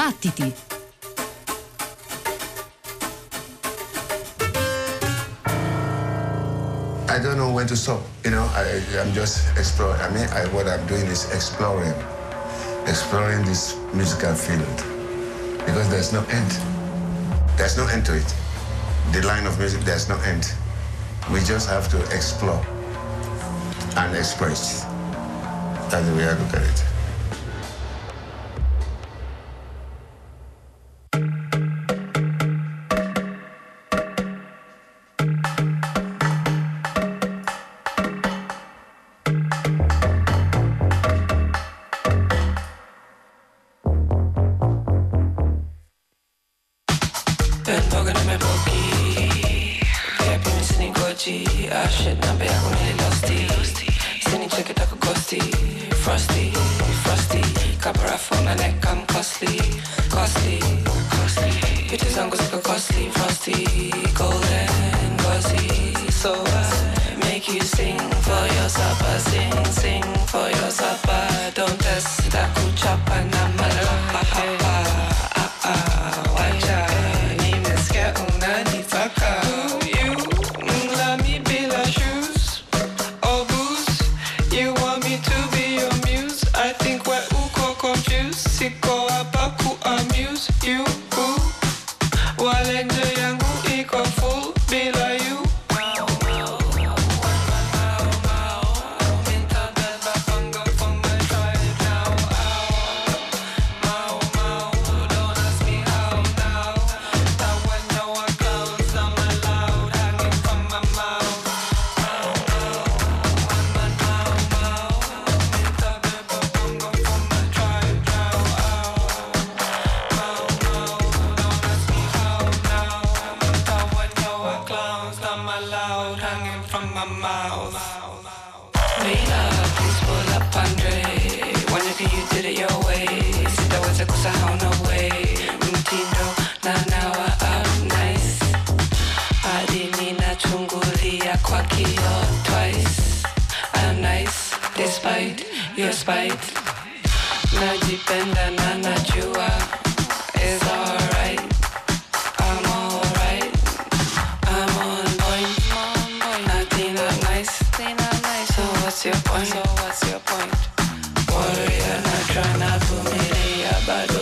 Battiti! I don't know when to stop. You know, I, am just exploring. I mean, I, what I'm doing is exploring, exploring this musical field because there's no end. There's no end to it. The line of music, there's no end. We just have to explore and express. That's the way I look at it. Bye.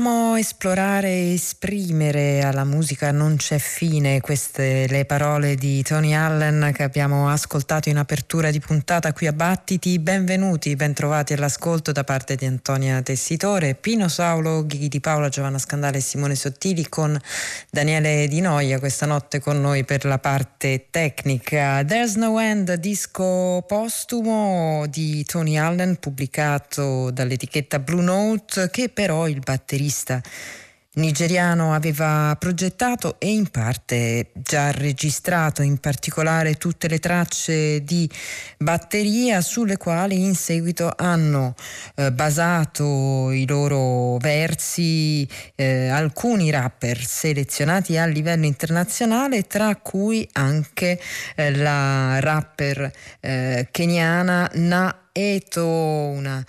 estamos Esplorare e esprimere alla musica non c'è fine, queste le parole di Tony Allen che abbiamo ascoltato in apertura di puntata qui a Battiti. Benvenuti, bentrovati all'ascolto da parte di Antonia Tessitore, Pino Saulo, Ghighi di Paola, Giovanna Scandale e Simone Sottili con Daniele Di Noia questa notte con noi per la parte tecnica. There's No End, disco postumo di Tony Allen pubblicato dall'etichetta Blue Note che però il batterista nigeriano aveva progettato e in parte già registrato in particolare tutte le tracce di batteria sulle quali in seguito hanno eh, basato i loro versi eh, alcuni rapper selezionati a livello internazionale tra cui anche eh, la rapper eh, keniana Na Eto, una uh,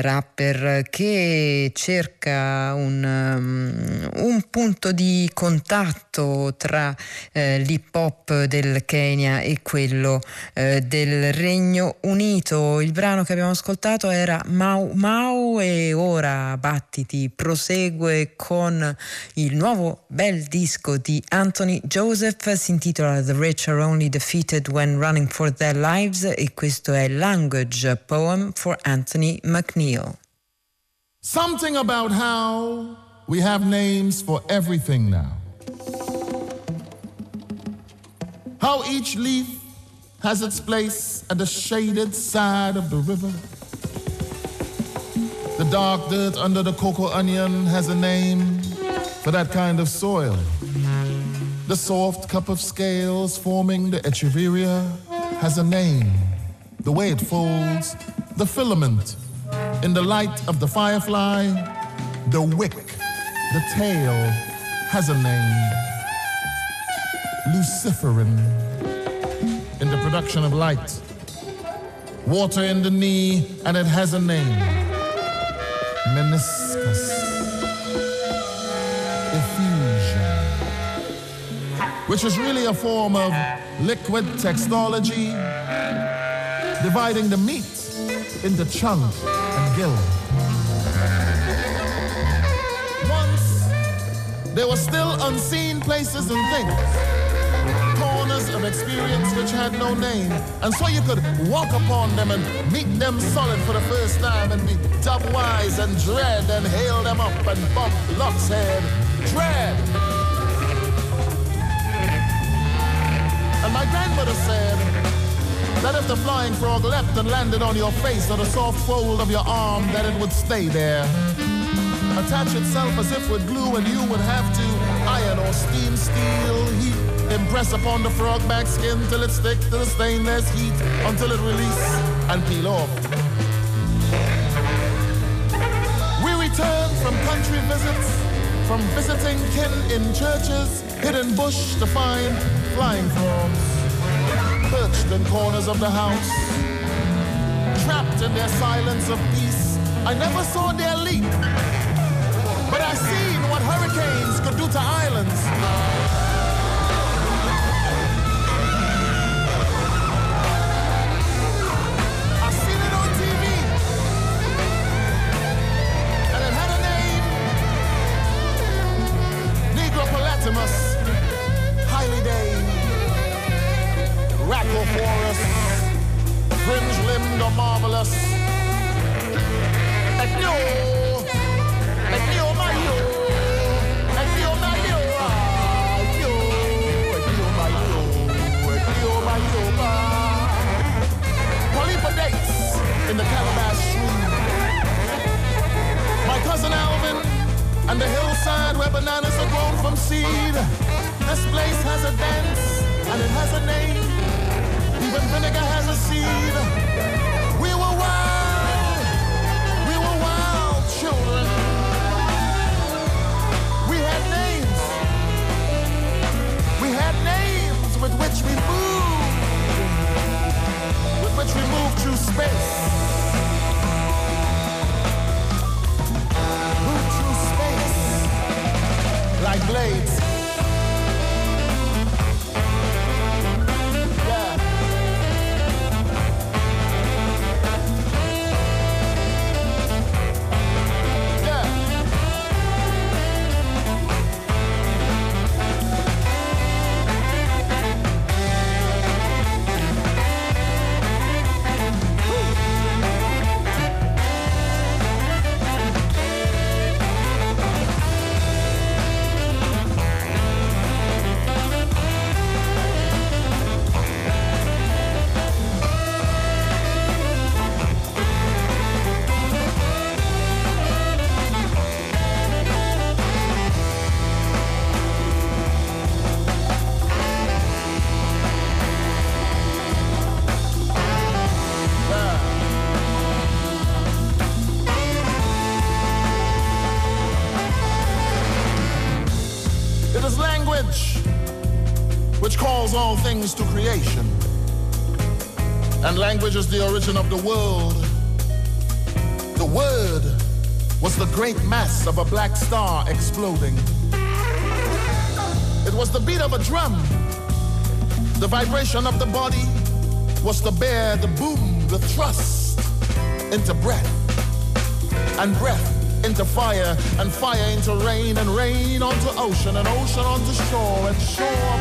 rapper che cerca un, um, un punto di contatto tra eh, l'hip hop del Kenya e quello eh, del Regno Unito. Il brano che abbiamo ascoltato era Mau Mau e ora Battiti prosegue con il nuovo bel disco di Anthony Joseph, si intitola The Rich Are Only Defeated When Running for Their Lives e questo è Language Poem for Anthony McNeil. Something about how We have names for everything now. How each leaf has its place at the shaded side of the river. The dark dirt under the cocoa onion has a name for that kind of soil. The soft cup of scales forming the echeveria has a name. The way it folds, the filament in the light of the firefly, the wick the tail has a name Luciferin in the production of light. Water in the knee, and it has a name meniscus. Effusion, which is really a form of liquid textology, dividing the meat into chunk and gill. Once, there were still unseen places and things, corners of experience which had no name. And so you could walk upon them and meet them solid for the first time and be dub wise and dread and hail them up and bump Locke's head. Dread. And my grandmother said, that if the flying frog leapt and landed on your face or the soft fold of your arm, that it would stay there attach itself as if with glue, and you would have to iron or steam steel heat. Impress upon the frog back skin till it sticks to the stainless heat until it release and peel off. We return from country visits, from visiting kin in churches, hidden bush to find flying frogs, perched in corners of the house, trapped in their silence of peace. I never saw their leap but I've seen what hurricanes could do to islands. Language is the origin of the world. The word was the great mass of a black star exploding. It was the beat of a drum. The vibration of the body was to bear the boom, the thrust into breath, and breath into fire, and fire into rain, and rain onto ocean, and ocean onto shore, and shore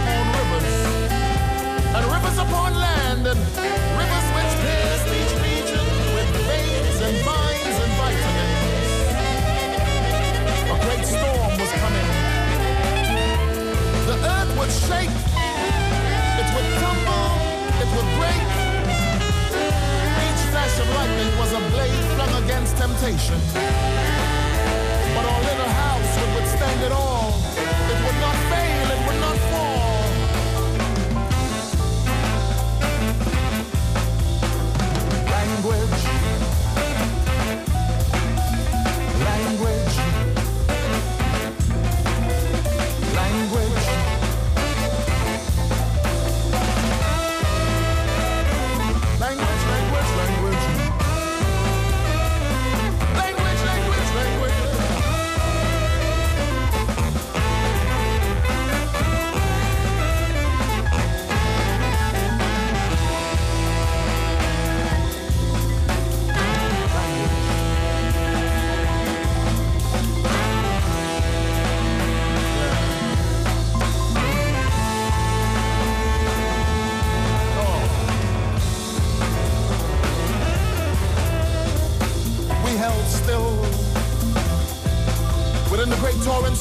lightning was a blade flung against temptation. But our little house would withstand it all.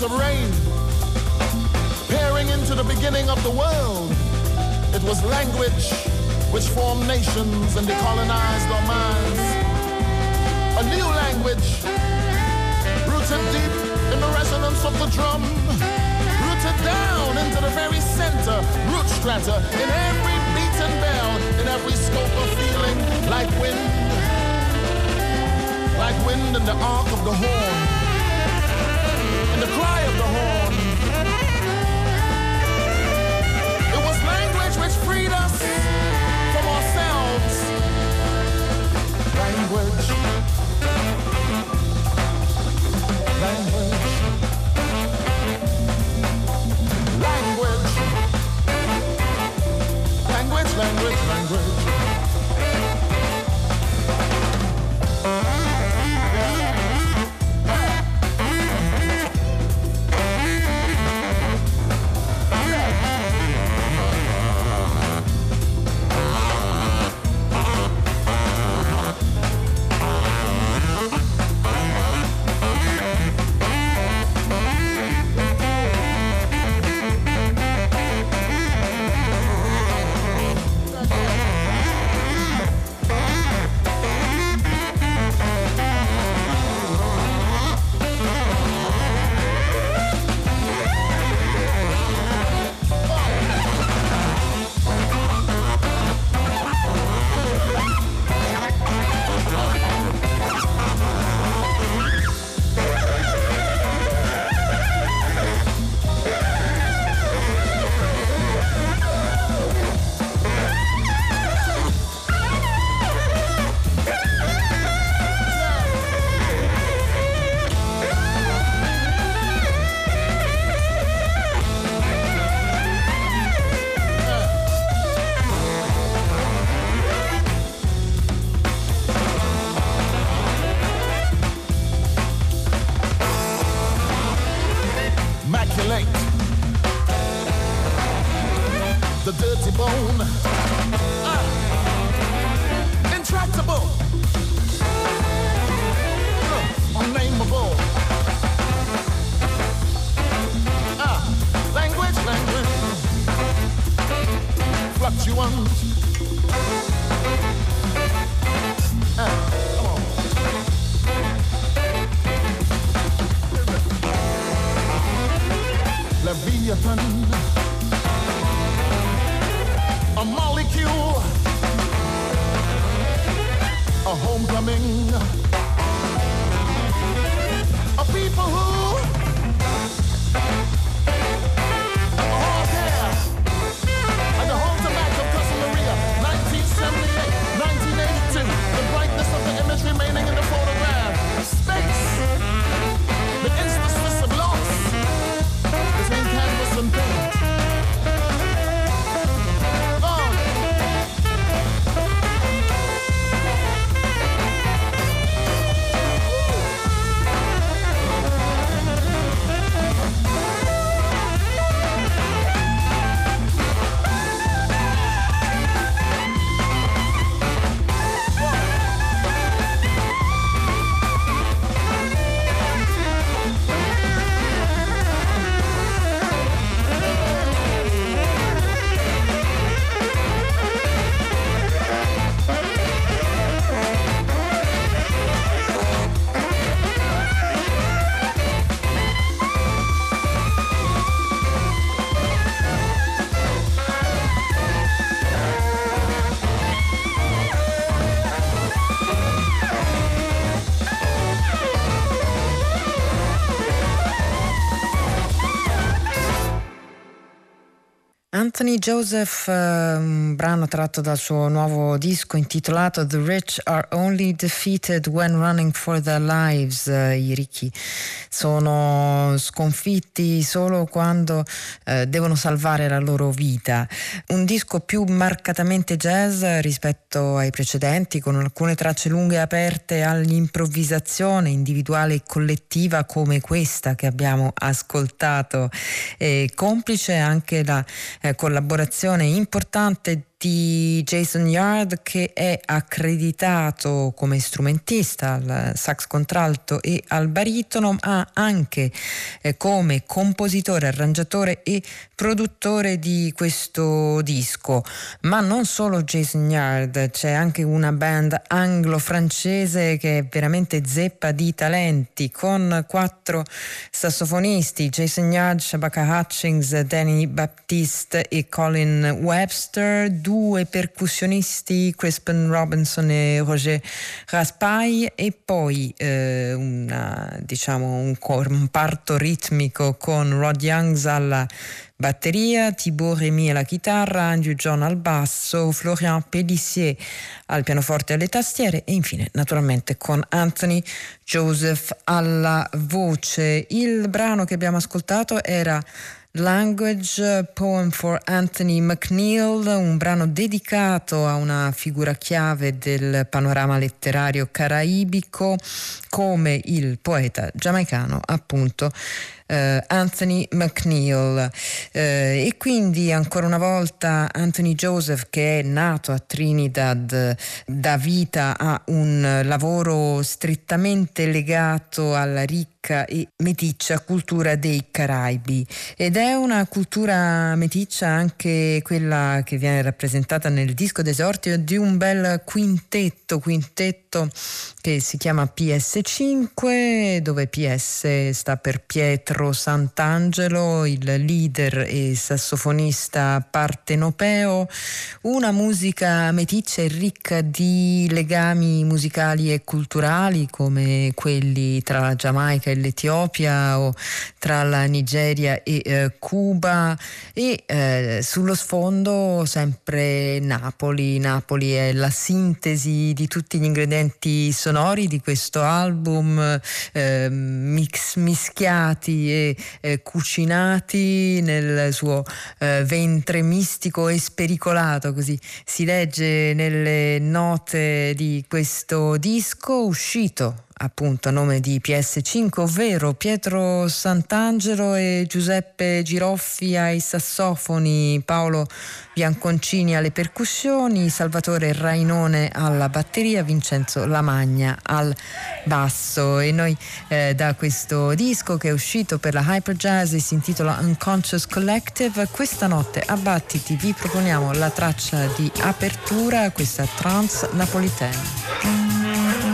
Of rain, peering into the beginning of the world. It was language which formed nations and decolonized our minds. A new language, rooted deep in the resonance of the drum, rooted down into the very center, root strata, in every beaten bell, in every scope of feeling, like wind like wind in the arc of the horn, in the cry of the horn. It was language which freed us from ourselves. Language. Language. Homecoming, a people who Anthony Joseph, un brano tratto dal suo nuovo disco intitolato The Rich Are Only Defeated When Running for Their Lives. I ricchi sono sconfitti solo quando eh, devono salvare la loro vita. Un disco più marcatamente jazz rispetto ai precedenti, con alcune tracce lunghe aperte all'improvvisazione individuale e collettiva come questa che abbiamo ascoltato, e complice anche la eh, collaborazione importante di Jason Yard che è accreditato come strumentista al sax contralto e al baritono, ma anche eh, come compositore, arrangiatore e produttore di questo disco. Ma non solo Jason Yard, c'è anche una band anglo-francese che è veramente zeppa di talenti con quattro sassofonisti, Jason Yard, Shabaka Hutchings, Danny Baptiste e Colin Webster, due percussionisti, Crispin Robinson e Roger Raspail e poi eh, una, diciamo, un comparto ritmico con Rod Youngs alla batteria, Thibaut Remy alla chitarra, Andrew John al basso, Florian Pellissier al pianoforte e alle tastiere e infine naturalmente con Anthony Joseph alla voce. Il brano che abbiamo ascoltato era Language Poem for Anthony McNeil, un brano dedicato a una figura chiave del panorama letterario caraibico come il poeta giamaicano appunto Uh, Anthony McNeil. Uh, e quindi ancora una volta Anthony Joseph che è nato a Trinidad dà vita a un lavoro strettamente legato alla ricca ricca e meticcia cultura dei Caraibi. Ed è una cultura meticcia anche quella che viene rappresentata nel disco d'esordio di un bel quintetto, quintetto che si chiama PS5 dove PS sta per Pietro Sant'Angelo, il leader e sassofonista partenopeo, una musica meticcia e ricca di legami musicali e culturali come quelli tra la Giamaica e l'Etiopia o tra la Nigeria e eh, Cuba e eh, sullo sfondo sempre Napoli. Napoli è la sintesi di tutti gli ingredienti sonori di questo album eh, mix, mischiati e eh, cucinati nel suo eh, ventre mistico e spericolato, così si legge nelle note di questo disco uscito appunto a nome di PS5, ovvero Pietro Sant'Angelo e Giuseppe Giroffi ai sassofoni, Paolo Bianconcini alle percussioni, Salvatore Rainone alla batteria, Vincenzo Lamagna al basso. E noi eh, da questo disco che è uscito per la Hyper Jazz e si intitola Unconscious Collective, questa notte a Battiti vi proponiamo la traccia di apertura, questa trance napolitana.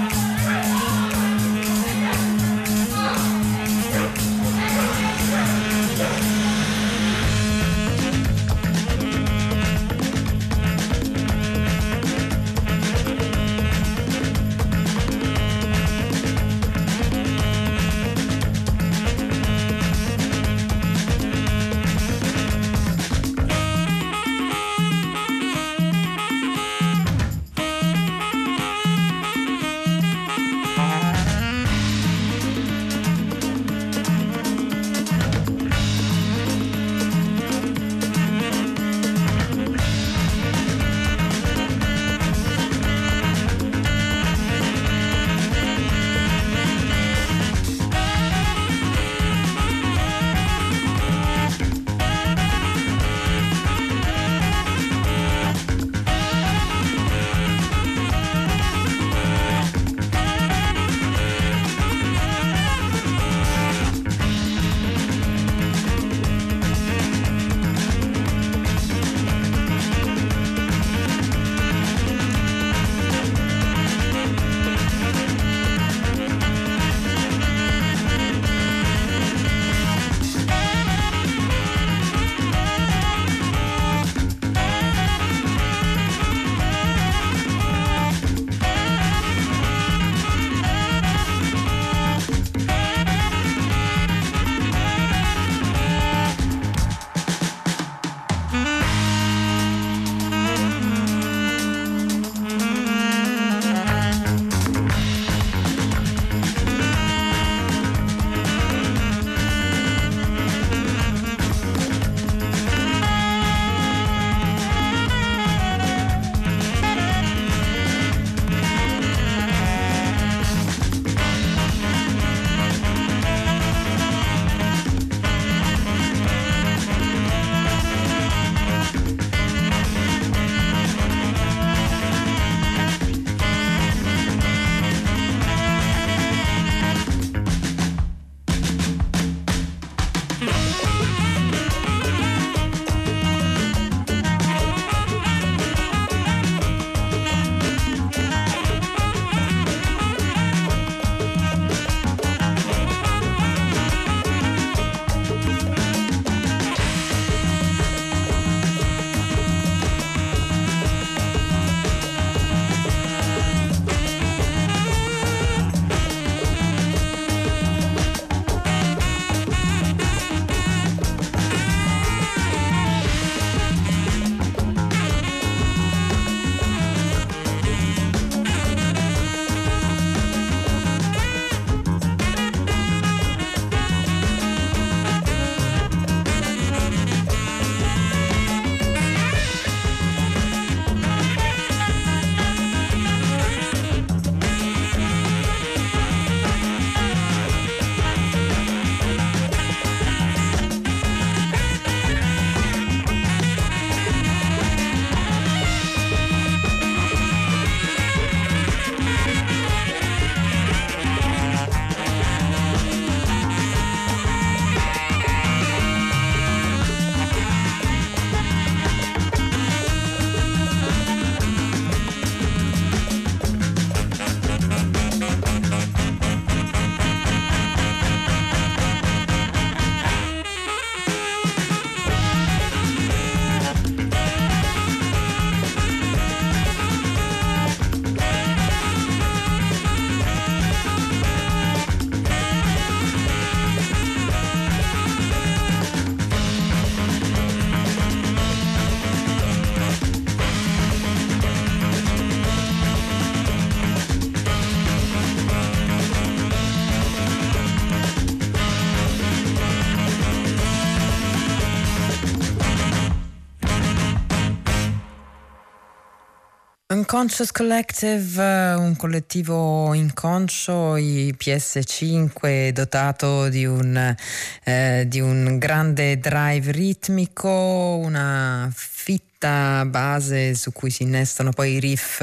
Unconscious Collective, un collettivo inconscio, i PS5 dotato di un, eh, di un grande drive ritmico, una fitta base su cui si innestano poi i riff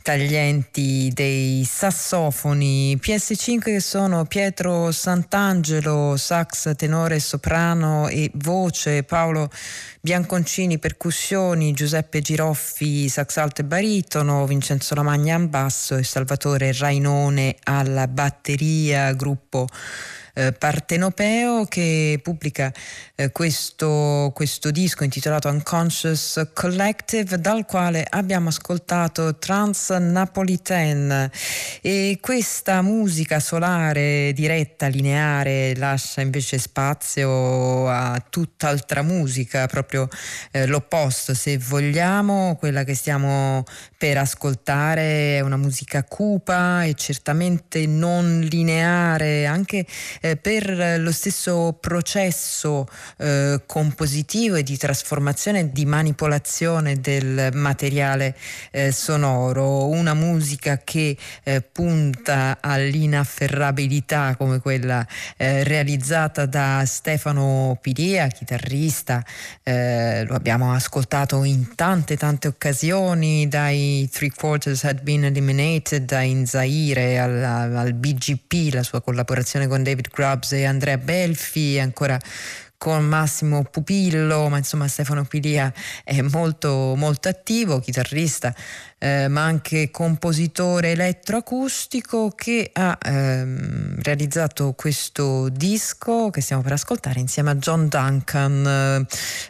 taglienti dei sassofoni. PS5 che sono Pietro Sant'Angelo, sax, tenore, soprano e voce, Paolo Bianconcini percussioni, Giuseppe Giroffi sax alto e baritono, Vincenzo Lamagna al basso e Salvatore Rainone alla batteria, gruppo eh, partenopeo che pubblica eh, questo, questo, disco intitolato Unconscious Collective dal quale abbiamo ascoltato Trans Napolitaine e questa musica solare diretta, lineare lascia invece spazio a tutt'altra musica, proprio eh, l'opposto se vogliamo, quella che stiamo per ascoltare. È una musica cupa e certamente non lineare, anche eh, per lo stesso processo eh, compositivo e di trasformazione e di manipolazione del materiale eh, sonoro, una musica che eh, punta all'inafferrabilità come quella eh, realizzata da Stefano Pilia, chitarrista, eh, lo abbiamo ascoltato in tante tante occasioni, dai Three Quarters Had Been Eliminated, da In Zaire al, al BGP, la sua collaborazione con David Grubbs e Andrea Belfi, ancora con Massimo Pupillo, ma insomma Stefano Pilia è molto, molto attivo, chitarrista eh, ma anche compositore elettroacustico che ha ehm, realizzato questo disco che stiamo per ascoltare insieme a John Duncan,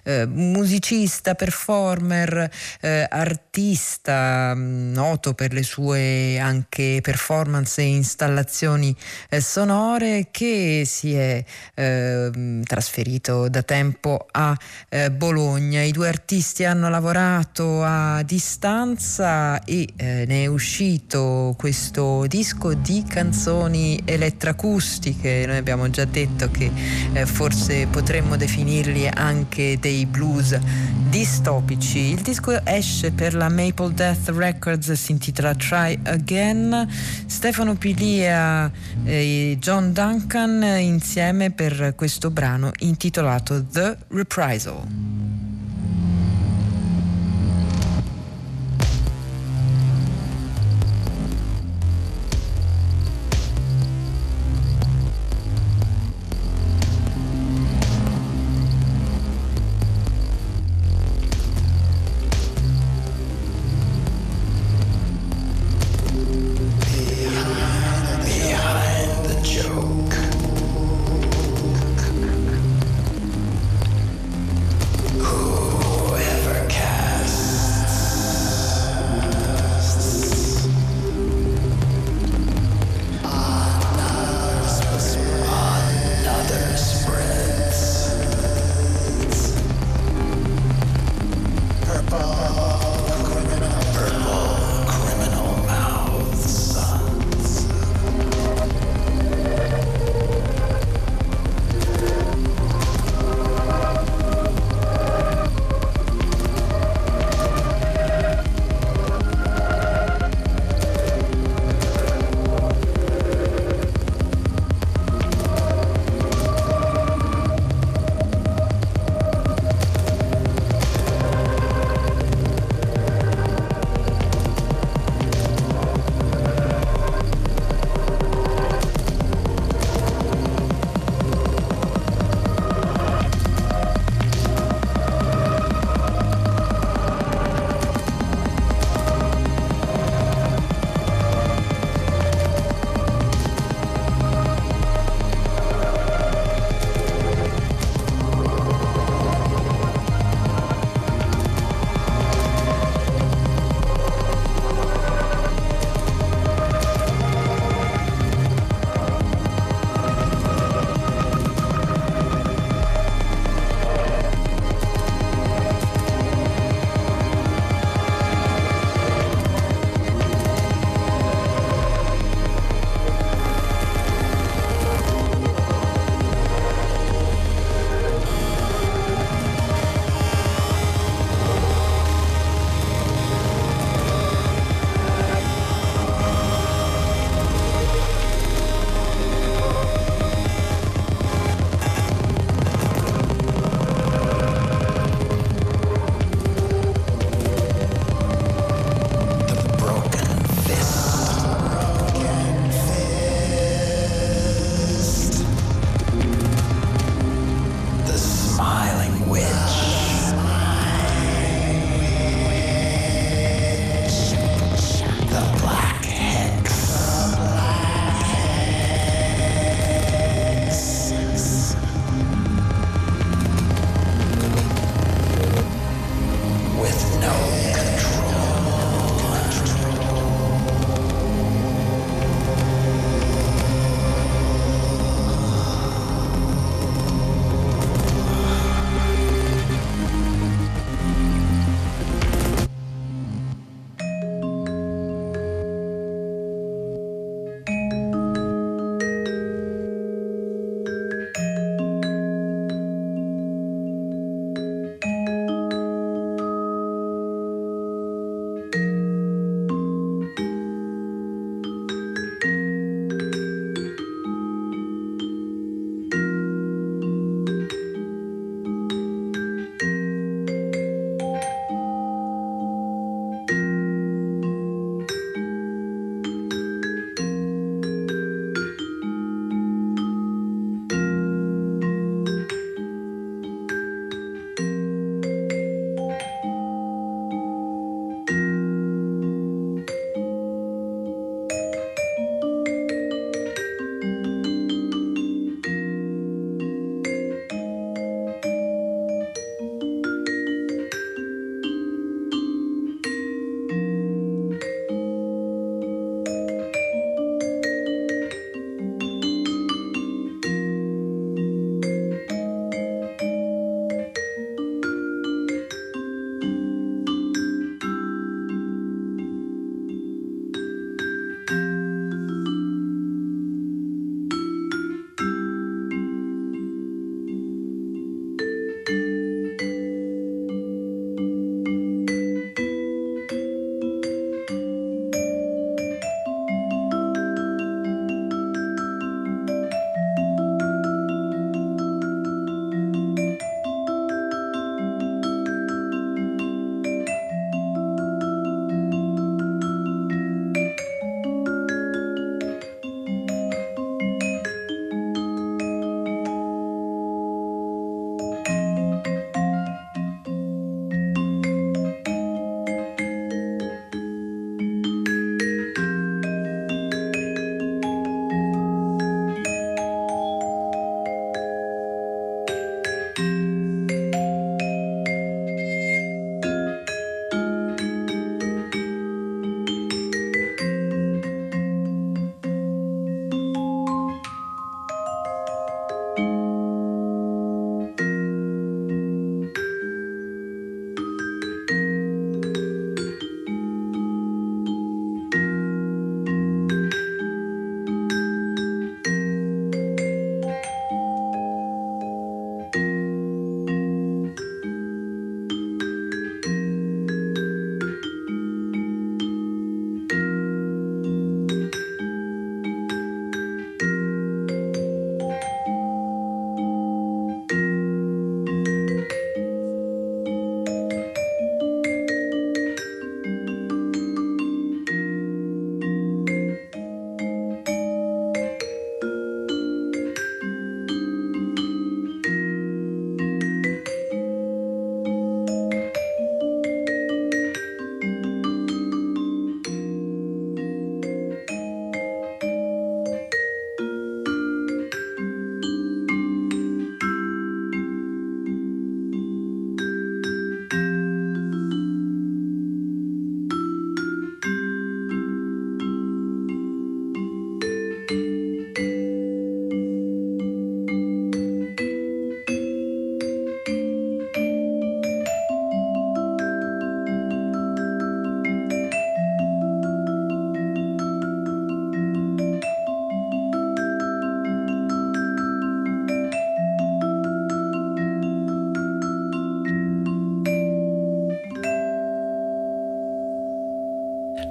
eh, musicista, performer, eh, artista mm, noto per le sue anche performance e installazioni eh, sonore che si è ehm, trasferito da tempo a eh, Bologna. I due artisti hanno lavorato a distanza e eh, ne è uscito questo disco di canzoni elettracustiche. Noi abbiamo già detto che eh, forse potremmo definirli anche dei blues distopici. Il disco esce per la Maple Death Records, si intitola Try Again. Stefano Pilia e John Duncan insieme per questo brano intitolato The Reprisal.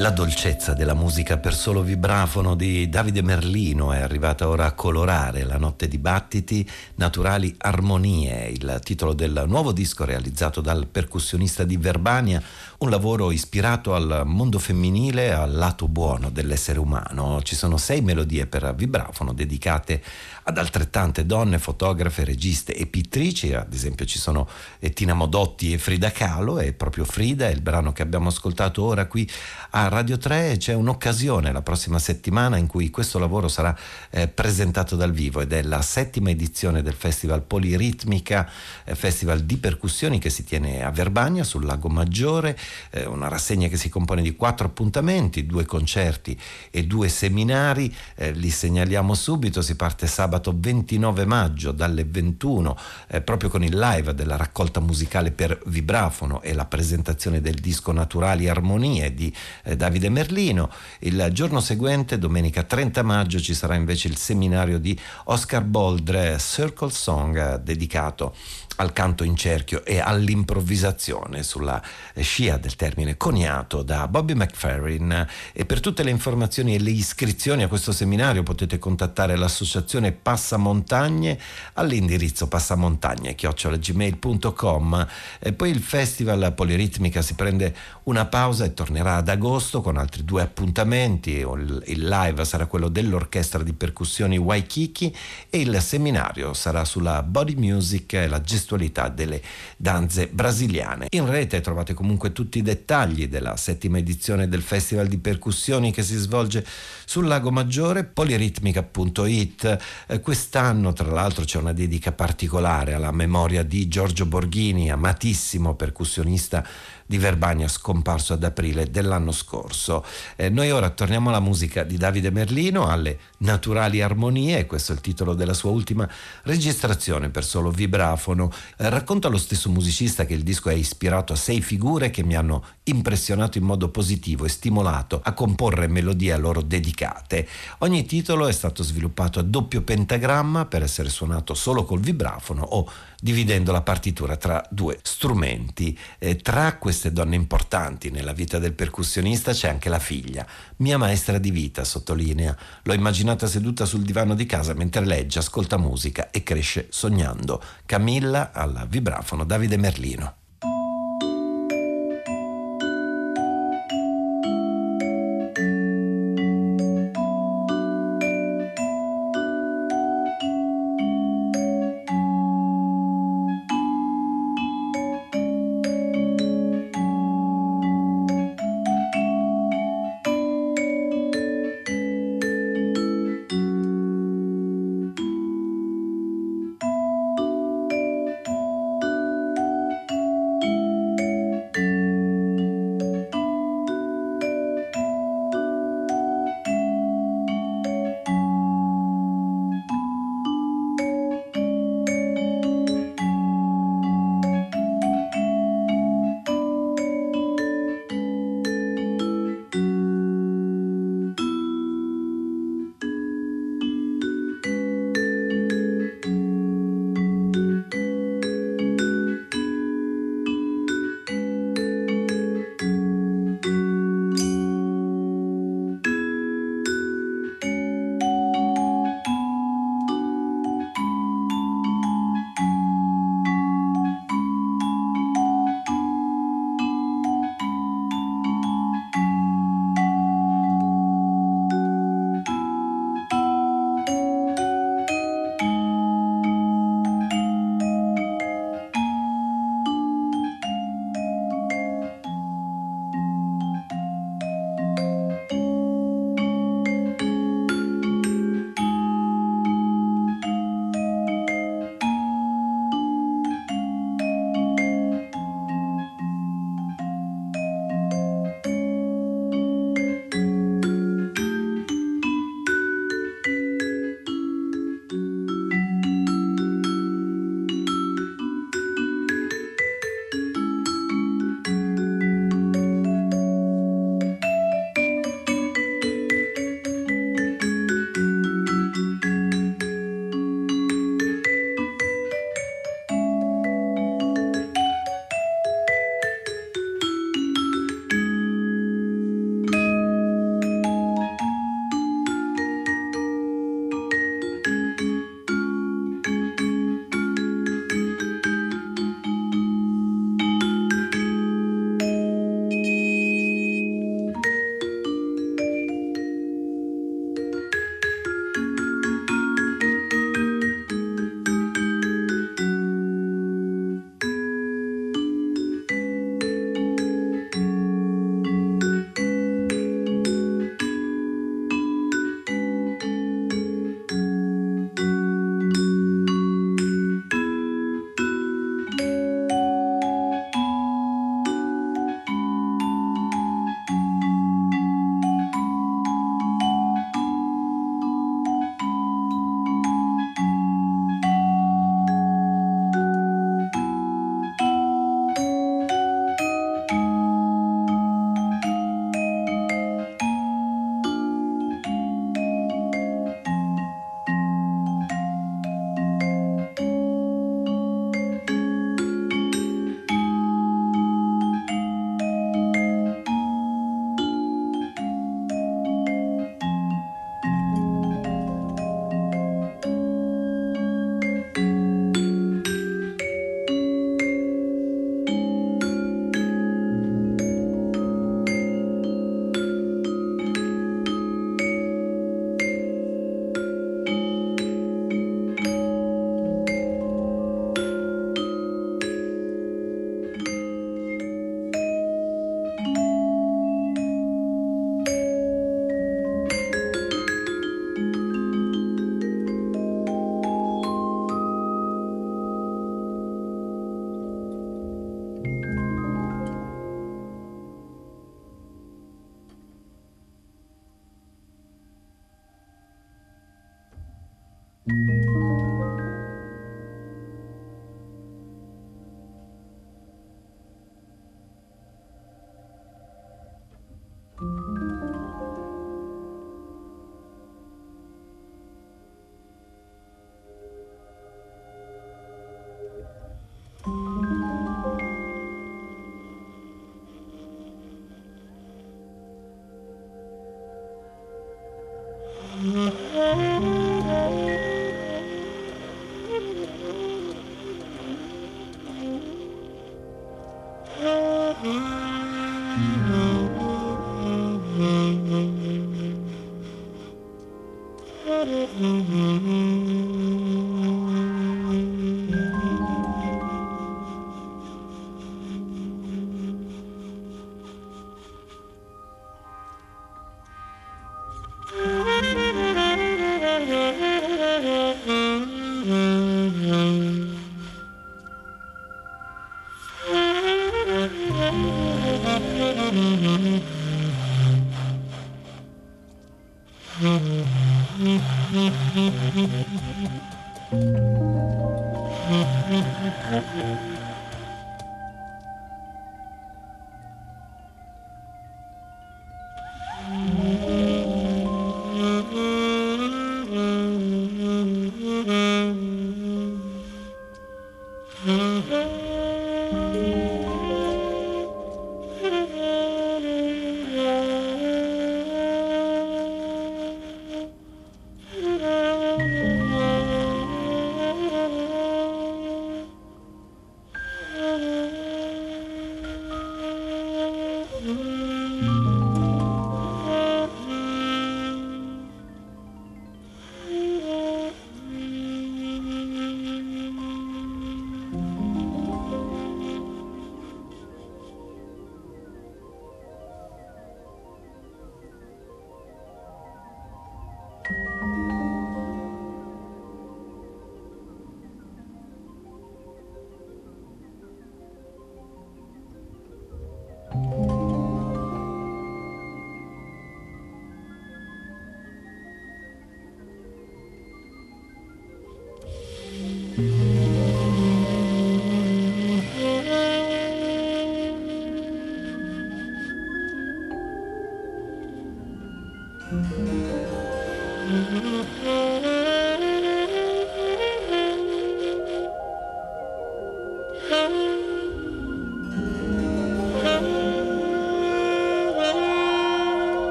La dolcezza della musica per solo vibrafono di Davide Merlino è arrivata ora a colorare la notte di battiti naturali armonie, il titolo del nuovo disco realizzato dal percussionista di Verbania, un lavoro ispirato al mondo femminile al lato buono dell'essere umano. Ci sono sei melodie per vibrafono dedicate ad altrettante donne, fotografe, registe e pittrici, ad esempio ci sono Tina Modotti e Frida Kahlo e proprio Frida è il brano che abbiamo ascoltato ora qui a Radio 3 c'è un'occasione la prossima settimana in cui questo lavoro sarà eh, presentato dal vivo ed è la settima edizione del Festival Poliritmica, eh, festival di percussioni che si tiene a Verbania sul Lago Maggiore, eh, una rassegna che si compone di quattro appuntamenti, due concerti e due seminari, eh, li segnaliamo subito, si parte sabato 29 maggio dalle 21 eh, proprio con il live della raccolta musicale per vibrafono e la presentazione del disco Naturali Armonie di eh, Davide Merlino. Il giorno seguente, domenica 30 maggio, ci sarà invece il seminario di Oscar Boldre, Circle Song, dedicato al canto in cerchio e all'improvvisazione sulla scia del termine coniato da Bobby McFerrin e per tutte le informazioni e le iscrizioni a questo seminario potete contattare l'associazione Passamontagne all'indirizzo passamontagne-gmail.com e poi il festival Poliritmica si prende una pausa e tornerà ad agosto con altri due appuntamenti il live sarà quello dell'orchestra di percussioni Waikiki e il seminario sarà sulla body music e la gestualità delle danze brasiliane. In rete trovate comunque tutti i dettagli della settima edizione del Festival di Percussioni che si svolge sul Lago Maggiore, poliritmica.it. Eh, quest'anno tra l'altro c'è una dedica particolare alla memoria di Giorgio Borghini, amatissimo percussionista di Verbania scomparso ad aprile dell'anno scorso. Eh, noi ora torniamo alla musica di Davide Merlino, alle naturali armonie, questo è il titolo della sua ultima registrazione per solo vibrafono. Eh, racconta lo stesso musicista che il disco è ispirato a sei figure che mi hanno impressionato in modo positivo e stimolato a comporre melodie a loro dedicate. Ogni titolo è stato sviluppato a doppio pentagramma per essere suonato solo col vibrafono o dividendo la partitura tra due strumenti. E tra queste donne importanti nella vita del percussionista c'è anche la figlia, mia maestra di vita, sottolinea. L'ho immaginata seduta sul divano di casa mentre legge, ascolta musica e cresce sognando. Camilla al vibrafono Davide Merlino.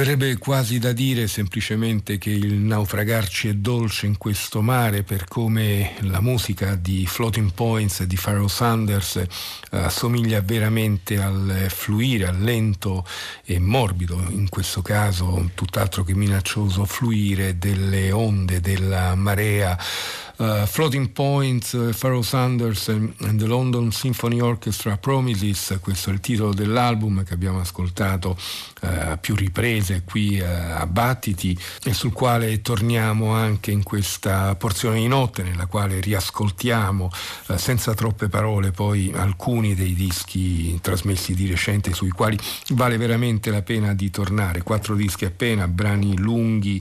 Verrebbe quasi da dire semplicemente che il naufragarci è dolce in questo mare per come la musica di Floating Points di Pharaoh Sanders eh, assomiglia veramente al fluire, al lento e morbido, in questo caso tutt'altro che minaccioso fluire delle onde della marea Uh, Floating Points, uh, Pharaoh Sanders and, and, the London Symphony Orchestra Promises, questo è il titolo dell'album che abbiamo ascoltato uh, a più riprese qui a Battiti e sul quale torniamo anche in questa porzione di notte nella quale riascoltiamo senza troppe parole poi alcuni dei dischi trasmessi di recente sui quali vale veramente la pena di tornare. Quattro dischi appena, brani lunghi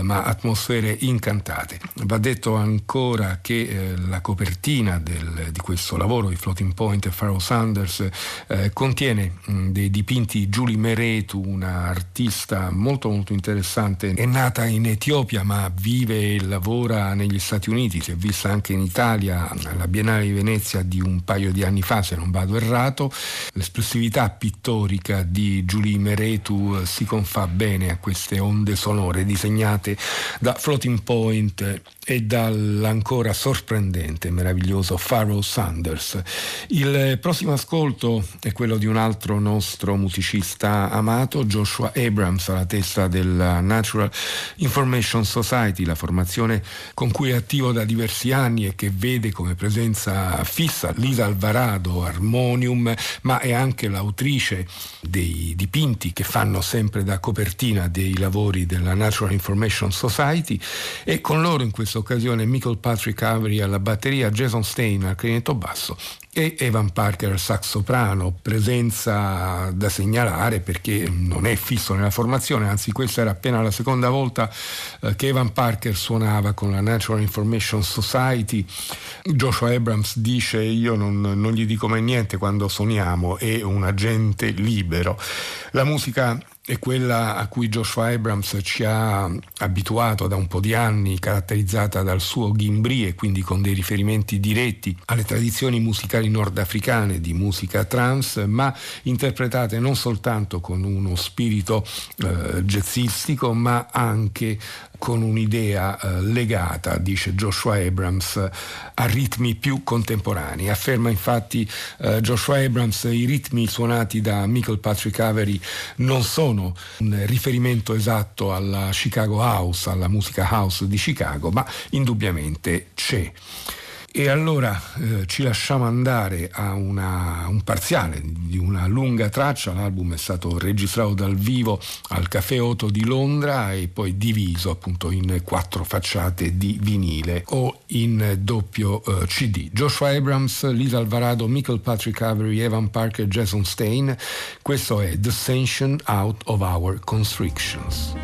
ma atmosfere incantate. Va detto ancora ancora che eh, la copertina del, di questo lavoro di Floating Point e Pharaoh Sanders eh, contiene mh, dei dipinti di Julie Meretu, una artista molto molto interessante, è nata in Etiopia ma vive e lavora negli Stati Uniti, si è vista anche in Italia alla Biennale di Venezia di un paio di anni fa se non vado errato, l'espressività pittorica di Julie Meretu eh, si confà bene a queste onde sonore disegnate da Floating Point e dall'ancora sorprendente e meraviglioso Pharaoh Sanders. Il prossimo ascolto è quello di un altro nostro musicista amato, Joshua Abrams, alla testa della Natural Information Society, la formazione con cui è attivo da diversi anni e che vede come presenza fissa Lisa Alvarado, Harmonium, ma è anche l'autrice dei dipinti che fanno sempre da copertina dei lavori della Natural Information Society e con loro in questo questa occasione Michael Patrick Avery alla batteria, Jason Stein al clarinetto basso e Evan Parker sax soprano, presenza da segnalare perché non è fisso nella formazione, anzi questa era appena la seconda volta eh, che Evan Parker suonava con la Natural Information Society. Joshua Abrams dice io non, non gli dico mai niente quando suoniamo, è un agente libero. La musica è quella a cui Joshua Abrams ci ha abituato da un po' di anni, caratterizzata dal suo ghimbri e quindi con dei riferimenti diretti alle tradizioni musicali nordafricane di musica trance, ma interpretate non soltanto con uno spirito eh, jazzistico, ma anche con un'idea eh, legata, dice Joshua Abrams, a ritmi più contemporanei. Afferma infatti eh, Joshua Abrams i ritmi suonati da Michael Patrick Avery non sono un riferimento esatto alla Chicago House, alla musica house di Chicago, ma indubbiamente c'è. E allora eh, ci lasciamo andare a una, un parziale di una lunga traccia, l'album è stato registrato dal vivo al Café Otto di Londra e poi diviso appunto in quattro facciate di vinile o in doppio eh, CD. Joshua Abrams, Lisa Alvarado, Michael Patrick Avery, Evan Parker, Jason Stein, questo è The Sanction Out of Our Constrictions.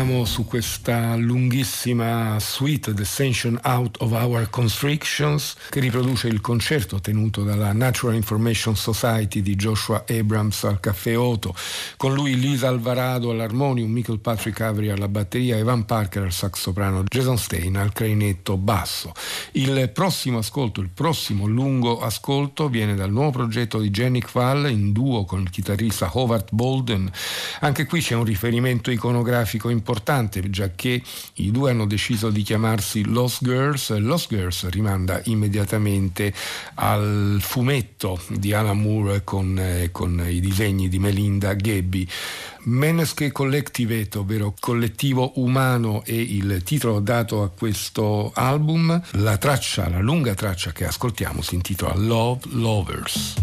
amo. Su questa lunghissima suite The Ascension Out of Our Constrictions che riproduce il concerto tenuto dalla Natural Information Society di Joshua Abrams al Caffè Oto, con lui Lisa Alvarado all'armonium, Michael Patrick Avery alla batteria, Evan Parker al sax soprano, Jason Stein al clarinetto basso. Il prossimo ascolto, il prossimo lungo ascolto viene dal nuovo progetto di Jenny Val in duo con il chitarrista Howard Bolden. Anche qui c'è un riferimento iconografico importante, già che i due hanno deciso di chiamarsi Lost Girls. Lost Girls rimanda immediatamente al fumetto di Alan Moore con, eh, con i disegni di Melinda Gabby. Menesche Collectivate, ovvero collettivo umano, è il titolo dato a questo album. La traccia, la lunga traccia che ascoltiamo si intitola Love Lovers.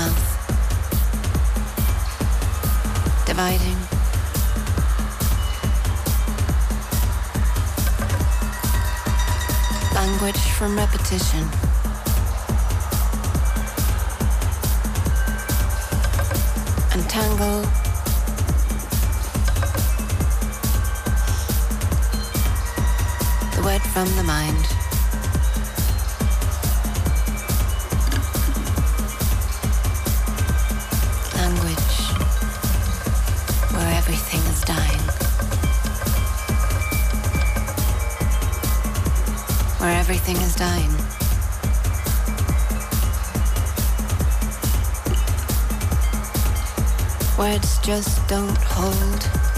Mouth. Dividing. Language from repetition. The word from the mind. Stein. Words just don't hold.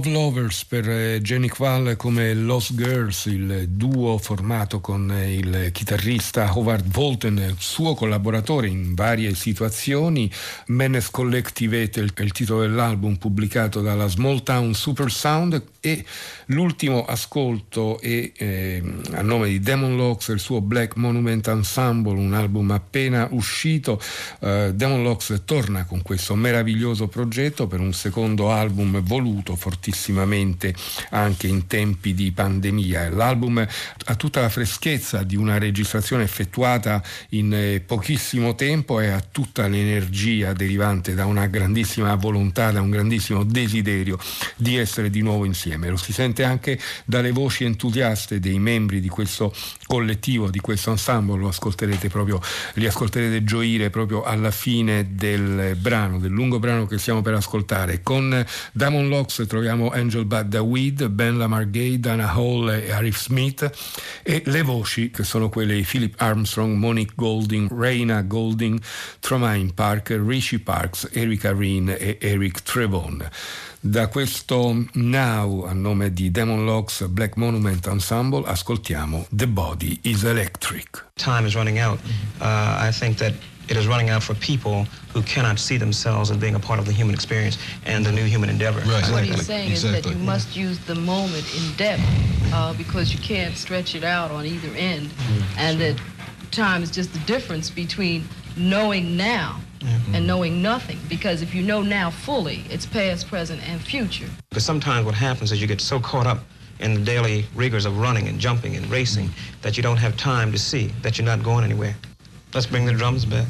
Love Lovers per eh, Jenny Quall come Lost Girls, il duo formato con eh, il chitarrista Howard Volten, suo collaboratore in varie situazioni. Menace Collectivate è il titolo dell'album pubblicato dalla Small Town Super Sound e l'ultimo ascolto è eh, a nome di Demon Locks, il suo Black Monument Ensemble, un album appena uscito. Uh, Demon Locks torna con questo meraviglioso progetto per un secondo album voluto fortissimamente anche in tempi di pandemia. L'album ha tutta la freschezza di una registrazione effettuata in eh, pochissimo tempo e ha tutta l'energia derivante da una grandissima volontà, da un grandissimo desiderio di essere di nuovo insieme insieme. Lo si sente anche dalle voci entusiaste dei membri di questo collettivo, di questo ensemble, lo ascolterete proprio, li ascolterete gioire proprio alla fine del brano, del lungo brano che stiamo per ascoltare. Con Damon Locks troviamo Angel Bad Dawid, Ben Lamar Gay, Dana Hall e Arif Smith e le voci che sono quelle di Philip Armstrong, Monique Golding, Reina Golding, Tromaine Parker, Richie Parks, Erika Reen e Eric Trevon. Da questo Now a nome di Demon Locks Black Monument Ensemble ascoltiamo The Body is Electric. Time is running out. Uh, I think that it is running out for people who cannot see themselves as being a part of the human experience and the new human endeavor. Right. What he's saying exactly. is that you must use the moment in depth uh, because you can't stretch it out on either end, mm, and sure. that time is just the difference between knowing now mm-hmm. and knowing nothing. Because if you know now fully, it's past, present, and future. Because sometimes what happens is you get so caught up in the daily rigors of running and jumping and racing mm-hmm. that you don't have time to see that you're not going anywhere. Let's bring the drums back.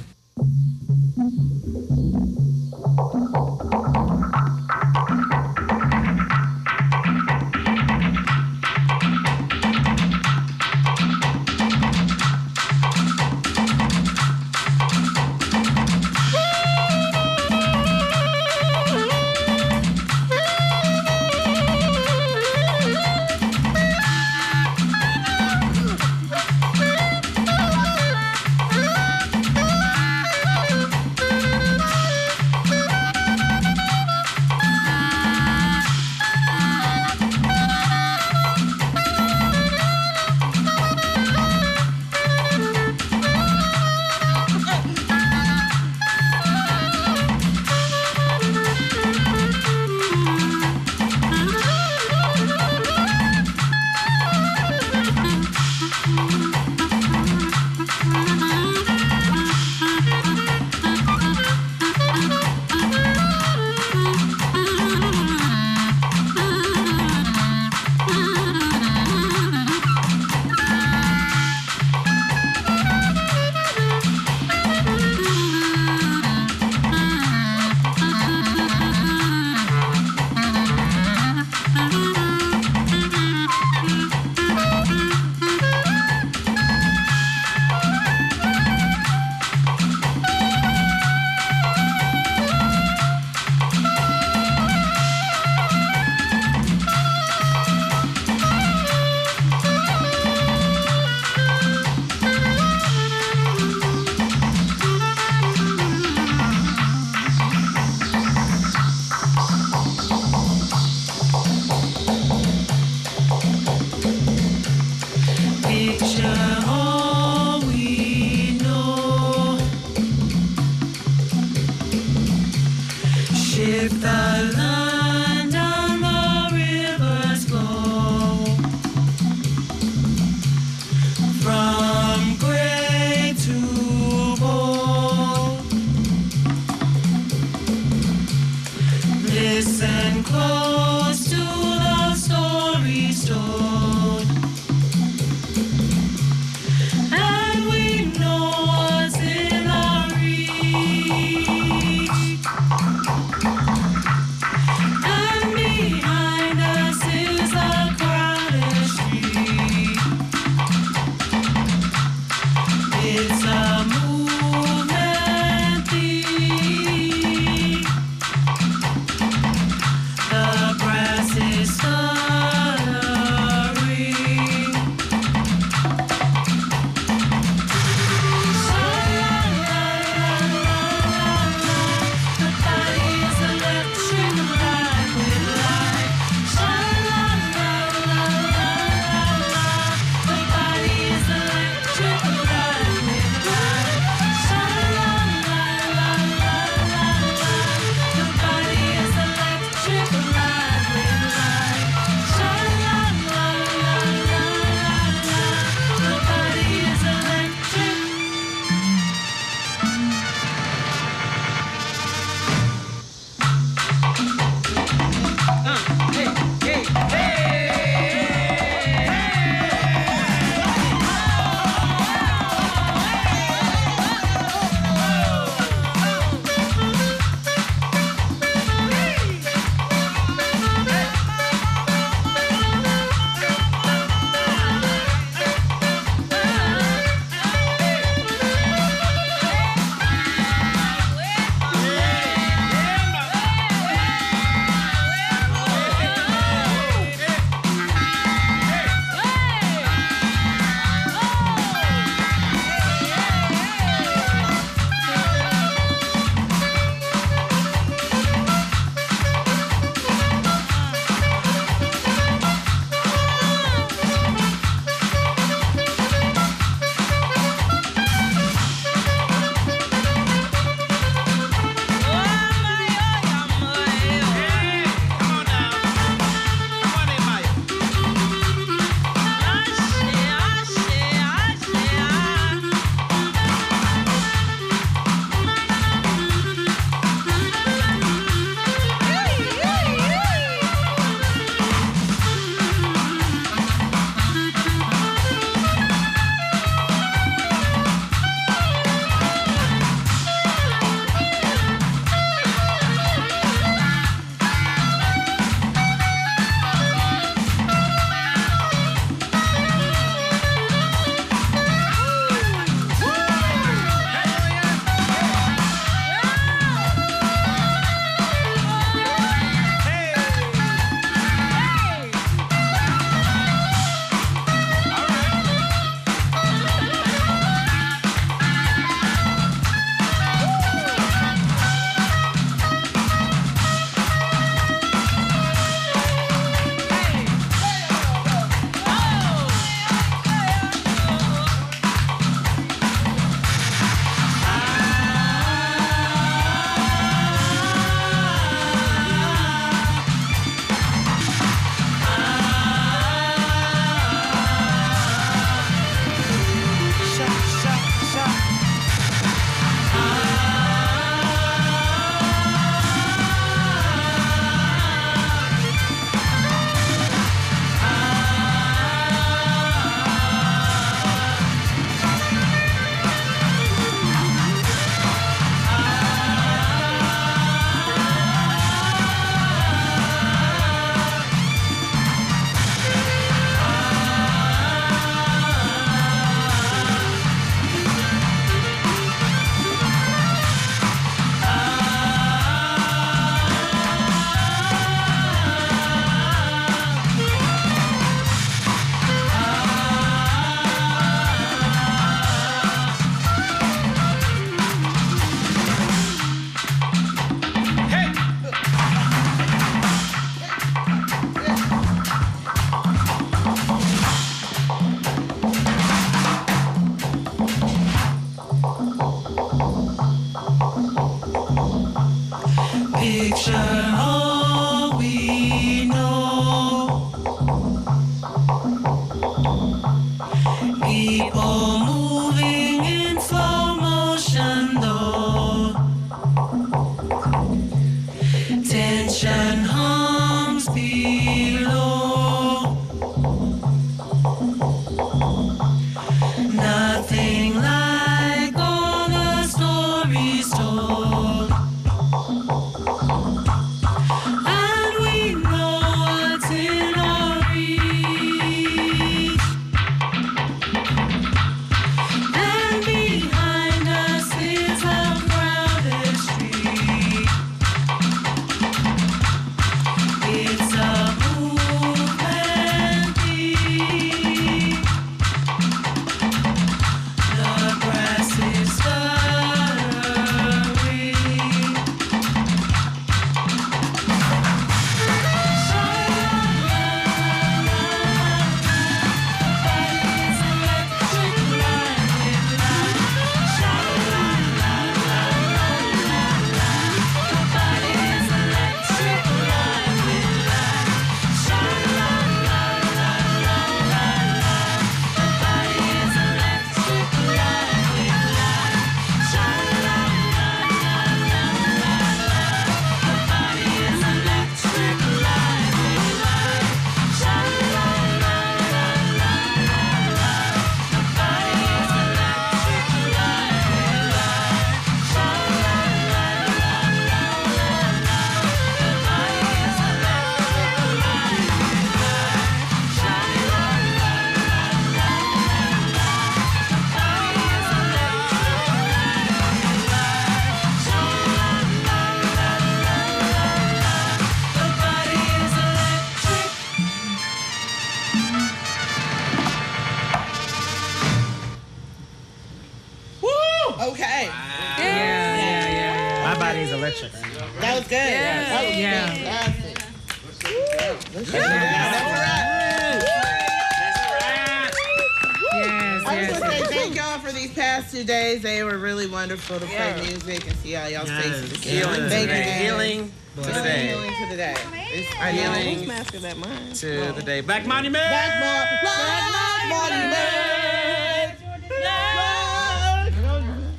Really wonderful to play music and see how y'all's Yes. faces. again. Healing Thank today. you. Healing Just today. Healing to the day. It's- I know. Healing Whose mask is that? Mine. to the day. Black Monument! Black Mo- Black Monument.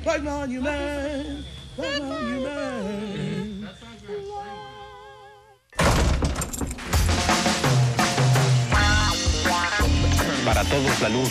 Black Monument. Black Monument. Para todos la luz.